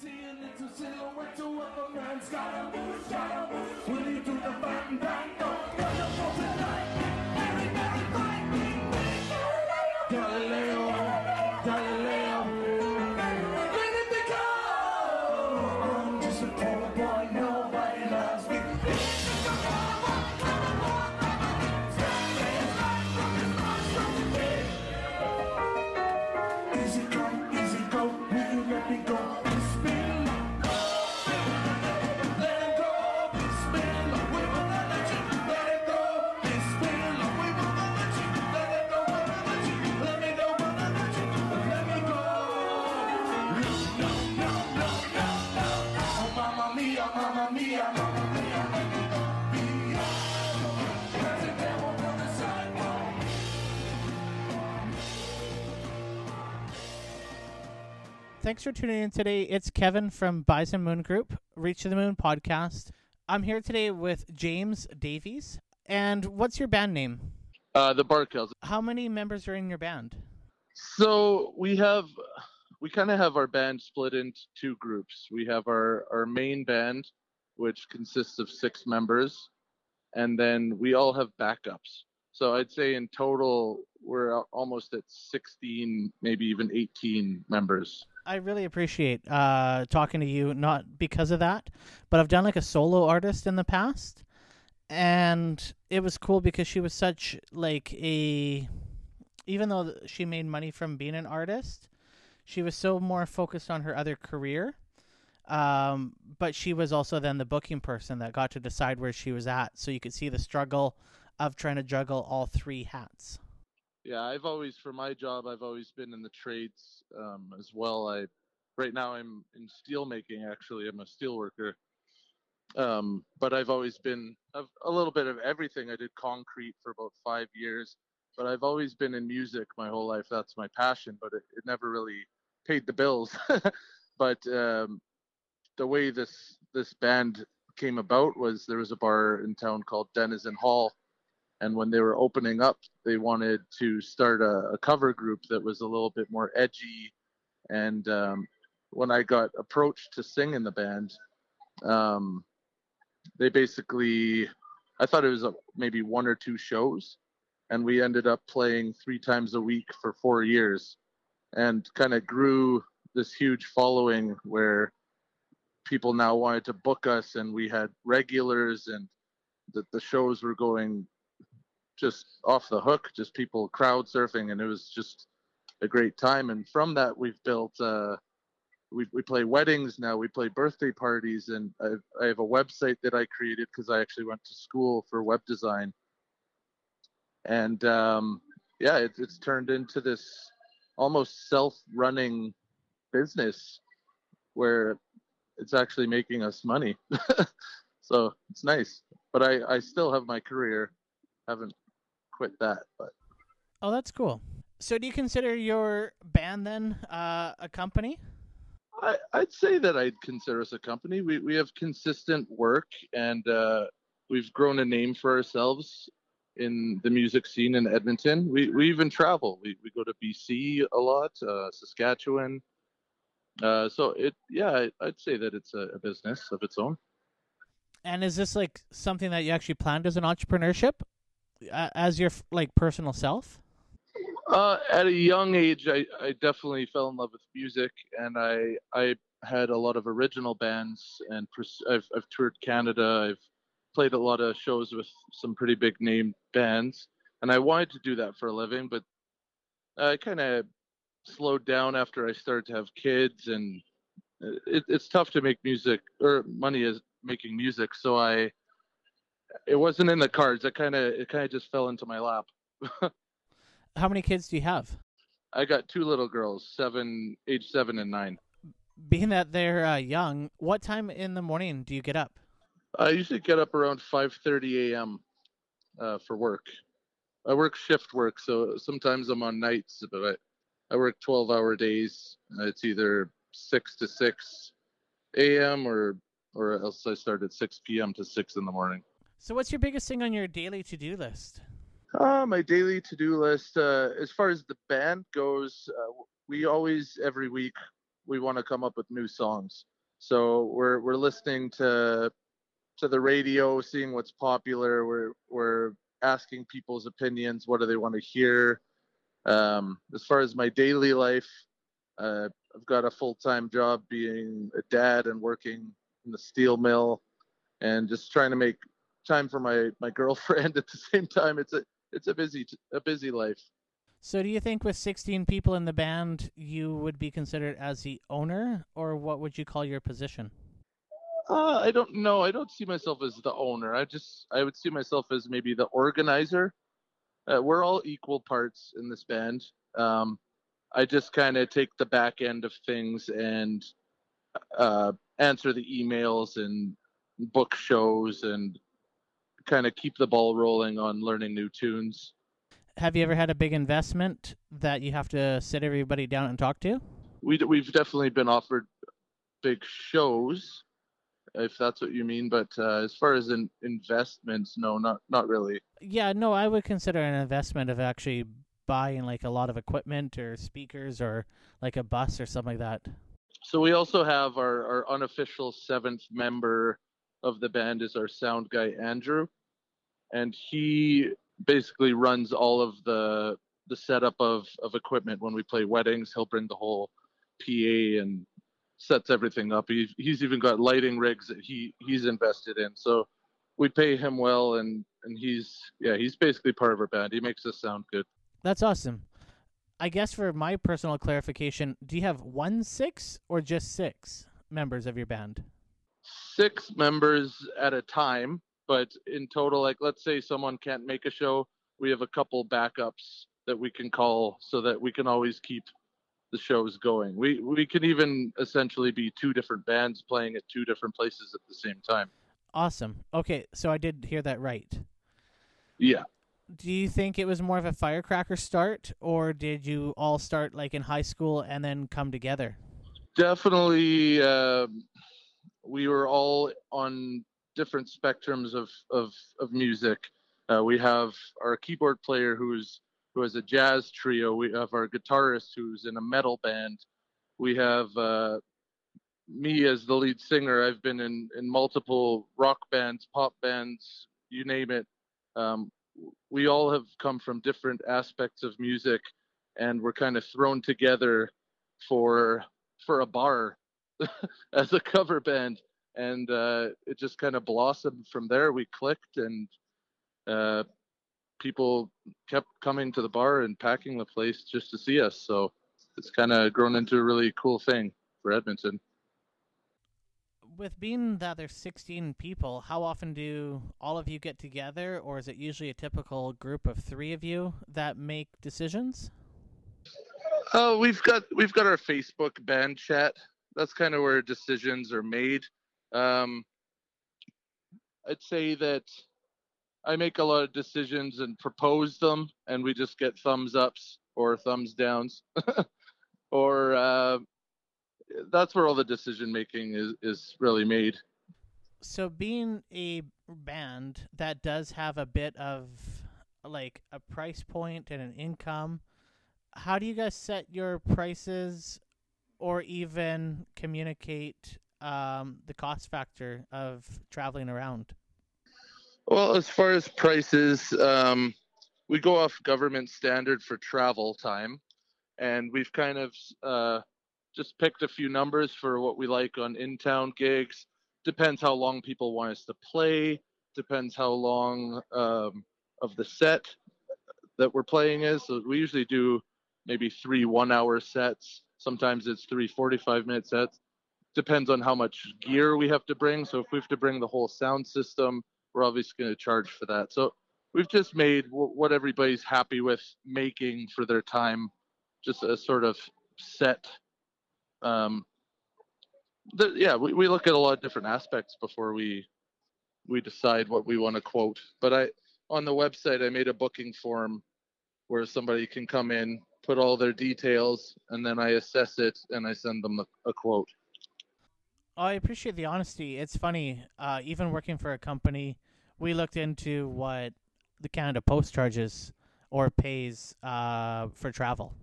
see a little silhouette of a man's gotta move, gotta move. Will he do the bang bang? Don't wonderful tonight. Thanks for tuning in today. It's Kevin from Bison Moon Group, Reach to the Moon podcast. I'm here today with James Davies. And what's your band name? Uh, the Barkells. How many members are in your band? So we have, we kind of have our band split into two groups. We have our our main band, which consists of six members, and then we all have backups. So I'd say in total we're almost at 16, maybe even 18 members. I really appreciate uh, talking to you, not because of that, but I've done like a solo artist in the past, and it was cool because she was such like a, even though she made money from being an artist, she was so more focused on her other career. Um, but she was also then the booking person that got to decide where she was at, so you could see the struggle of trying to juggle all three hats. Yeah, I've always for my job I've always been in the trades um, as well. I right now I'm in steel making actually. I'm a steel worker. Um, but I've always been a little bit of everything. I did concrete for about five years, but I've always been in music my whole life. That's my passion, but it, it never really paid the bills. but um, the way this this band came about was there was a bar in town called Denizen Hall, and when they were opening up, they wanted to start a, a cover group that was a little bit more edgy. And um, when I got approached to sing in the band, um, they basically, I thought it was a, maybe one or two shows, and we ended up playing three times a week for four years, and kind of grew this huge following where people now wanted to book us, and we had regulars, and the, the shows were going just off the hook, just people crowd surfing, and it was just a great time. And from that, we've built. Uh, we we play weddings now. We play birthday parties, and I, I have a website that I created because I actually went to school for web design. And um, yeah, it, it's turned into this almost self-running business where it's actually making us money. so it's nice. But I I still have my career. Haven't quit that, but Oh, that's cool. So, do you consider your band then uh, a company? I, I'd say that I'd consider us a company. We we have consistent work and uh, we've grown a name for ourselves in the music scene in Edmonton. We we even travel. We we go to BC a lot, uh, Saskatchewan. Uh, so it yeah, I, I'd say that it's a, a business of its own. And is this like something that you actually planned as an entrepreneurship, uh, as your like personal self? Uh, at a young age, I, I definitely fell in love with music, and I I had a lot of original bands, and pers- I've I've toured Canada. I've played a lot of shows with some pretty big name bands, and I wanted to do that for a living, but I kind of slowed down after I started to have kids, and it, it's tough to make music or money is making music. So I, it wasn't in the cards. It kind of it kind of just fell into my lap. How many kids do you have? I got two little girls, seven, age seven and nine. Being that they're uh, young, what time in the morning do you get up? I usually get up around 5:30 a.m. Uh, for work. I work shift work, so sometimes I'm on nights, but I, I work 12-hour days. It's either 6 to 6 a.m. or or else I start at 6 p.m. to 6 in the morning. So, what's your biggest thing on your daily to do list? Uh, my daily to-do list, uh, as far as the band goes, uh, we always every week we want to come up with new songs. So we're we're listening to to the radio, seeing what's popular. We're we're asking people's opinions. What do they want to hear? Um, as far as my daily life, uh, I've got a full time job being a dad and working in the steel mill, and just trying to make time for my my girlfriend at the same time. It's a it's a busy a busy life. So, do you think with 16 people in the band, you would be considered as the owner, or what would you call your position? Uh, I don't know. I don't see myself as the owner. I just I would see myself as maybe the organizer. Uh, we're all equal parts in this band. Um, I just kind of take the back end of things and uh, answer the emails and book shows and kind of keep the ball rolling on learning new tunes. Have you ever had a big investment that you have to sit everybody down and talk to? We we've definitely been offered big shows, if that's what you mean. But uh, as far as in investments, no, not not really. Yeah, no, I would consider an investment of actually buying like a lot of equipment or speakers or like a bus or something like that. So we also have our, our unofficial seventh member of the band is our sound guy Andrew, and he basically runs all of the the setup of of equipment when we play weddings. He'll bring the whole PA and sets everything up. He, he's even got lighting rigs that he he's invested in. So we pay him well, and and he's yeah he's basically part of our band. He makes us sound good. That's awesome. I guess for my personal clarification, do you have one six or just six members of your band? Six members at a time, but in total, like let's say someone can't make a show, we have a couple backups that we can call so that we can always keep the shows going. We we can even essentially be two different bands playing at two different places at the same time. Awesome. Okay, so I did hear that right. Yeah. Do you think it was more of a firecracker start, or did you all start like in high school and then come together? definitely um we were all on different spectrums of of, of music. Uh, we have our keyboard player who's who has a jazz trio. We have our guitarist who's in a metal band. We have uh, me as the lead singer. I've been in in multiple rock bands pop bands you name it. Um, we all have come from different aspects of music and we're kind of thrown together for for a bar as a cover band and uh, it just kind of blossomed from there we clicked and uh, people kept coming to the bar and packing the place just to see us so it's kind of grown into a really cool thing for edmonton With being that there's 16 people, how often do all of you get together, or is it usually a typical group of three of you that make decisions? Oh, we've got we've got our Facebook band chat. That's kind of where decisions are made. Um, I'd say that I make a lot of decisions and propose them, and we just get thumbs ups or thumbs downs, or uh, that's where all the decision making is is really made. So, being a band that does have a bit of like a price point and an income, how do you guys set your prices or even communicate um, the cost factor of traveling around? Well, as far as prices, um, we go off government standard for travel time, and we've kind of uh, just picked a few numbers for what we like on in-town gigs. Depends how long people want us to play. Depends how long um, of the set that we're playing is. So we usually do maybe three one-hour sets. Sometimes it's three 45-minute sets. Depends on how much gear we have to bring. So if we have to bring the whole sound system, we're obviously going to charge for that. So we've just made w- what everybody's happy with making for their time, just a sort of set. Um, the, yeah, we, we look at a lot of different aspects before we we decide what we want to quote. But I on the website I made a booking form where somebody can come in, put all their details, and then I assess it and I send them a, a quote. I appreciate the honesty. It's funny, uh, even working for a company, we looked into what the Canada Post charges or pays uh, for travel,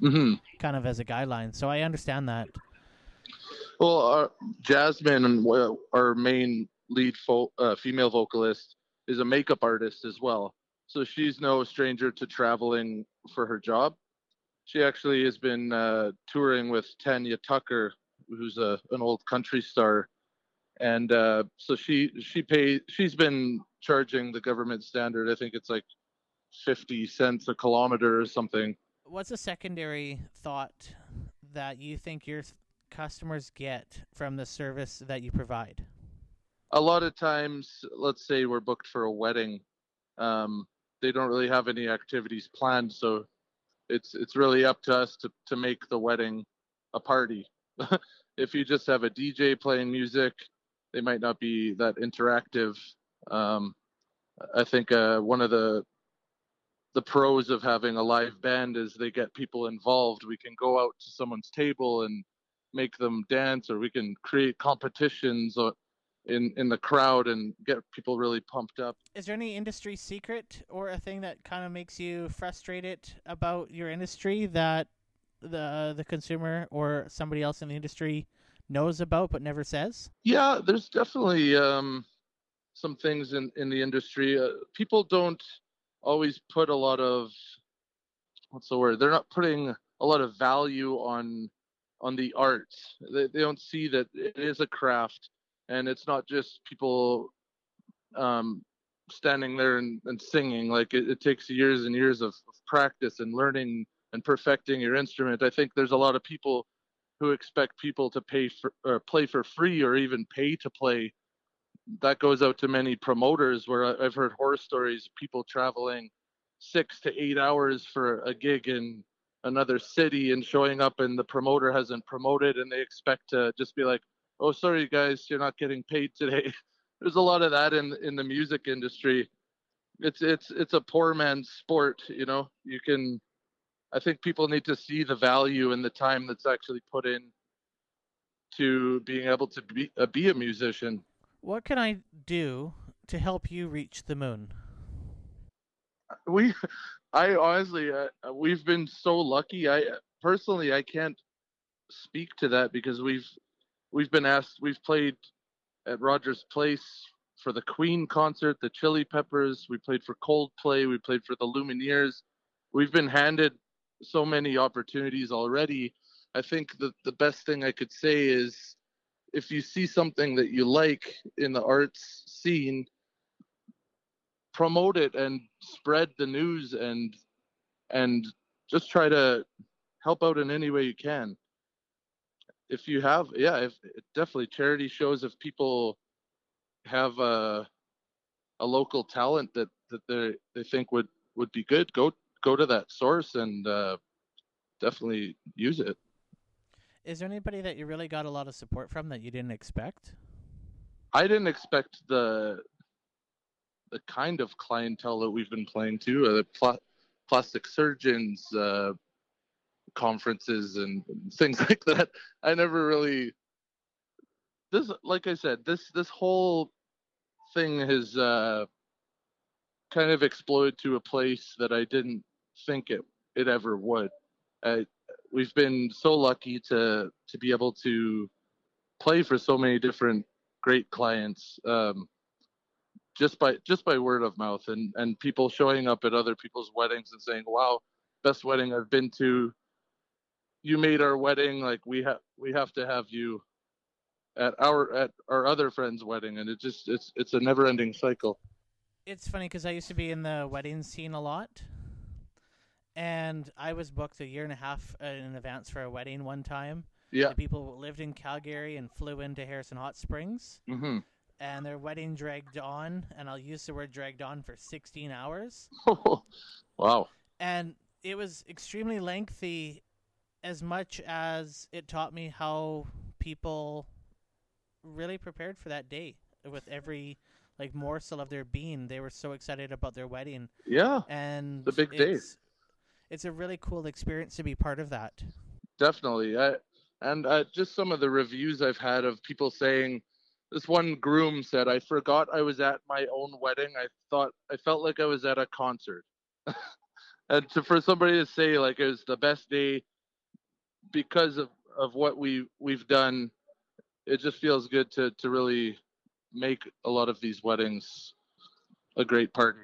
hmm kind of as a guideline. So I understand that. Well, our, Jasmine, our main lead fo- uh, female vocalist, is a makeup artist as well. So she's no stranger to traveling for her job. She actually has been uh, touring with Tanya Tucker, who's a, an old country star, and uh, so she she pay she's been charging the government standard. I think it's like fifty cents a kilometer or something. What's a secondary thought that you think your customers get from the service that you provide? a lot of times, let's say we're booked for a wedding, um, they don't really have any activities planned, so it's it's really up to us to to make the wedding a party. if you just have a DJ playing music, they might not be that interactive. Um, I think uh, one of the the pros of having a live band is they get people involved. We can go out to someone's table and make them dance, or we can create competitions or in in the crowd and get people really pumped up. Is there any industry secret or a thing that kind of makes you frustrated about your industry that the the consumer or somebody else in the industry knows about but never says? Yeah, there's definitely um, some things in in the industry. Uh, people don't always put a lot of what's the word? They're not putting a lot of value on on the art. They they don't see that it is a craft and it's not just people um, standing there and, and singing. Like it, it, takes years and years of, of practice and learning and perfecting your instrument. I think there's a lot of people who expect people to pay for or play for free or even pay to play. That goes out to many promoters where I've heard horror stories, people traveling six to eight hours for a gig in another city and showing up and the promoter hasn't promoted and they expect to just be like, oh sorry guys you're not getting paid today. There's a lot of that in in the music industry. It's it's it's a poor man's sport you know? You can i think people need to see the value and the time that's actually put in to being able to be uh, be a musician. What can i do to help you reach the moon? We i honestly uh, we've been so lucky. I personally i can't speak to that because we've we've been asked. We've played at Rogers Place for the Queen concert, the Chili Peppers. We played for Coldplay. We played for the Lumineers. We've been handed so many opportunities already. I think that the best thing I could say is if you see something that you like in the arts scene, promote it and spread the news and and just try to help out in any way you can if you have yeah if definitely charity shows if people have a a local talent that that they they think would would be good go go to that source and uh, definitely use it. Is there anybody that you really got a lot of support from that you didn't expect? I didn't expect the the kind of clientele that we've been playing to uh, the pl- plastic surgeons uh, conferences and things like that. I never really this like I said, this this whole thing has uh kind of exploded to a place that I didn't think it it ever would. I, we've been so lucky to to be able to play for so many different great clients um, just by just by word of mouth and and people showing up at other people's weddings and saying wow best wedding i've been to you made our wedding like we have we have to have you at our at our other friend's wedding and it just it's it's a never ending cycle. It's funny because i used to be in the wedding scene a lot and i was booked a year and a half in advance for a wedding one time. Yeah. The people lived in calgary and flew into harrison hot springs. Mm-hmm. and their wedding dragged on and i'll use the word dragged on for 16 hours. Wow. And it was extremely lengthy as much as it taught me how people really prepared for that day with every like morsel of their being. They were so excited about their wedding. Yeah. And the big day it's a really cool experience to be part of that. Definitely. I, and uh, just some of the reviews i've had of people saying this one groom said i forgot i was at my own wedding. I thought i felt like i was at a concert. And to, for somebody to say like it was the best day because of, of what we we've done it just feels good to to really make a lot of these weddings a great party.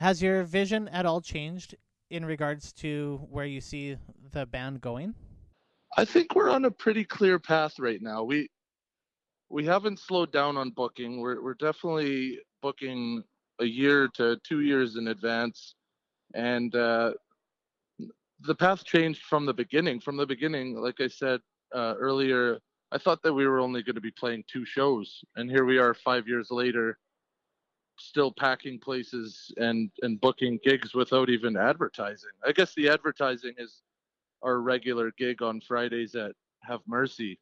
Has your vision at all changed in regards to where you see the band going? I think we're on a pretty clear path right now. We we haven't slowed down on booking. We're we're definitely booking a year to two years in advance, and uh, the path changed from the beginning. From the beginning, like I said uh, earlier, I thought that we were only going to be playing two shows, and here we are five years later, still packing places and and booking gigs without even advertising. I guess the advertising is our regular gig on Fridays at Have Mercy.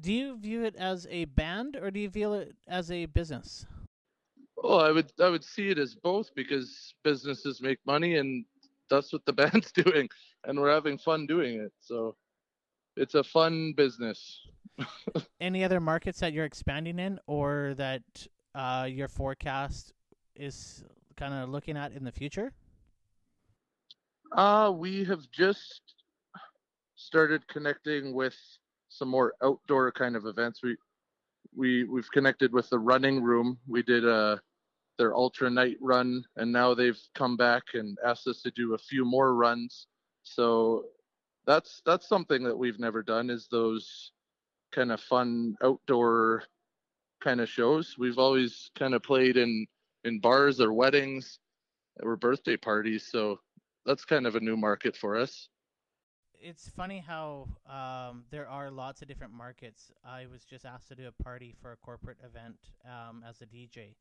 Do you view it as a band or do you view it as a business? Well, I would I would see it as both because businesses make money and that's what the band's doing and we're having fun doing it. So it's a fun business. Any other markets that you're expanding in or that uh, your forecast is kind of looking at in the future? Uh we have just started connecting with some more outdoor kind of events. We we we've connected with the running room. We did a their ultra night run and now they've come back and asked us to do a few more runs. So that's that's something that we've never done is those kind of fun outdoor kind of shows. We've always kind of played in in bars or weddings or birthday parties, so that's kind of a new market for us. It's funny how um, there are lots of different markets. I was just asked to do a party for a corporate event um, as a DJ,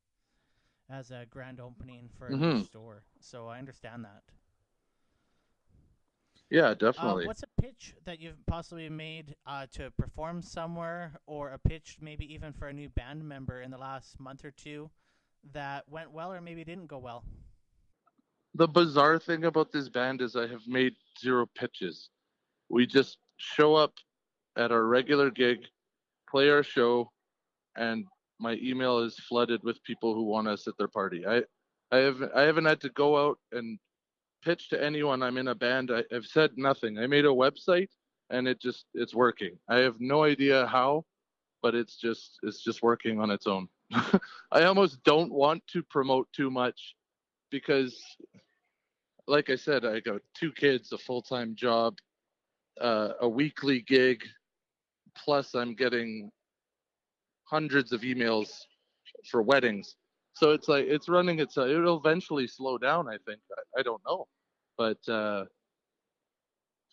as a grand opening for a new Mhm. store. So I understand that. Yeah, Uh, definitely. what's a pitch that you've possibly made uh, to perform somewhere, or a pitch maybe even for a new band member in the last month or two that went well or maybe didn't go well? the bizarre thing about this band is I have made zero pitches. We just show up at our regular gig, play our show, and my email is flooded with people who want us at their party. I I have I haven't had to go out and pitch to anyone I'm in a band. I, I've said nothing. I made a website and it just it's working. I have no idea how, but it's just it's just working on its own. I almost don't want to promote too much because like I said, I got two kids, a full time job, uh, a weekly gig, plus I'm getting hundreds of emails for weddings. So it's like it's running its. Uh, it'll eventually slow down. I think. I, I don't know, but uh,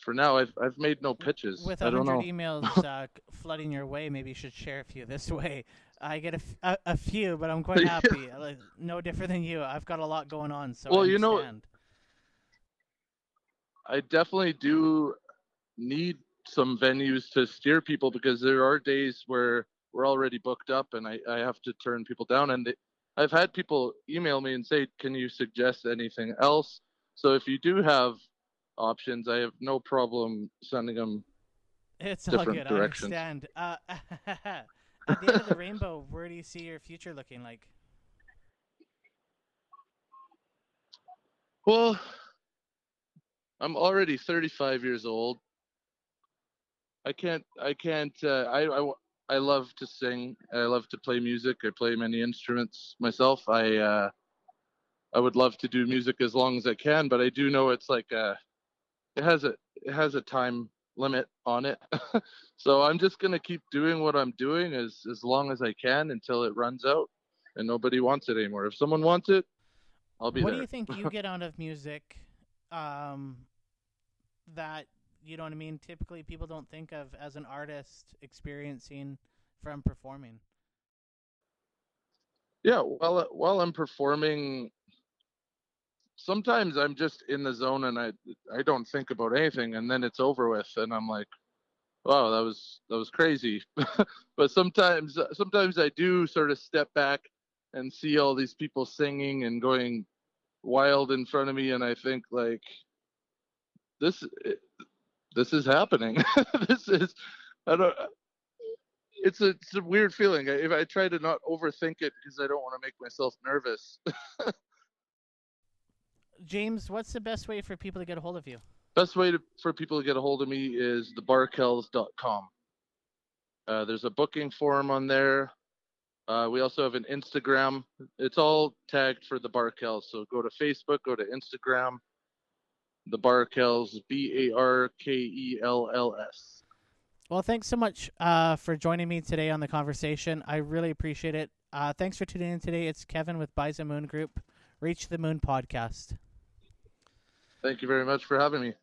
for now, I've I've made no pitches. With a hundred emails uh, flooding your way, maybe you should share a few this way. I get a, f- a, a few, but I'm quite Yeah. happy. Like, no different than you. I've got a lot going on, so Well, you know- I definitely do need some venues to steer people because there are days where we're already booked up and I, I have to turn people down. And they, I've had people email me and say, Can you suggest anything else? So if you do have options, I have no problem sending them. It's all good. directions. I understand. Uh, at the end of the rainbow, where do you see your future looking like? Well, I'm already 35 years old. I can't. I can't. Uh, I, I I love to sing. I love to play music. I play many instruments myself. I uh, I would love to do music as long as I can, but I do know it's like a, it has a it has a time limit on it. so I'm just gonna keep doing what I'm doing as as long as I can until it runs out and nobody wants it anymore. If someone wants it, I'll be what there. do you think you get out of music um, that you know what I mean? Typically, people don't think of as an artist experiencing from performing. yeah while uh, while i'm performing sometimes i'm just in the zone and i i don't think about anything and then it's over with and i'm like wow that was that was crazy but sometimes uh, sometimes i do sort of step back and see all these people singing and going wild in front of me and i think like this this is happening this is i don't it's a it's a weird feeling. I- If I try to not overthink it because I don't want to make myself nervous. James, what's the best way for people to get a hold of you? Best way to, for people to get a hold of me is thebarkells.com. Uh, there's a booking form on there. Uh, we also have an Instagram. It's all tagged for the Barkells. So go to Facebook, go to Instagram. The Barkells, B A R K E L L S. Well, thanks so much uh, for joining me today on the conversation. I really appreciate it. Uh, thanks for tuning in today. It's Kevin with Bison Moon Group, Reach the Moon podcast. Thank you very much for having me.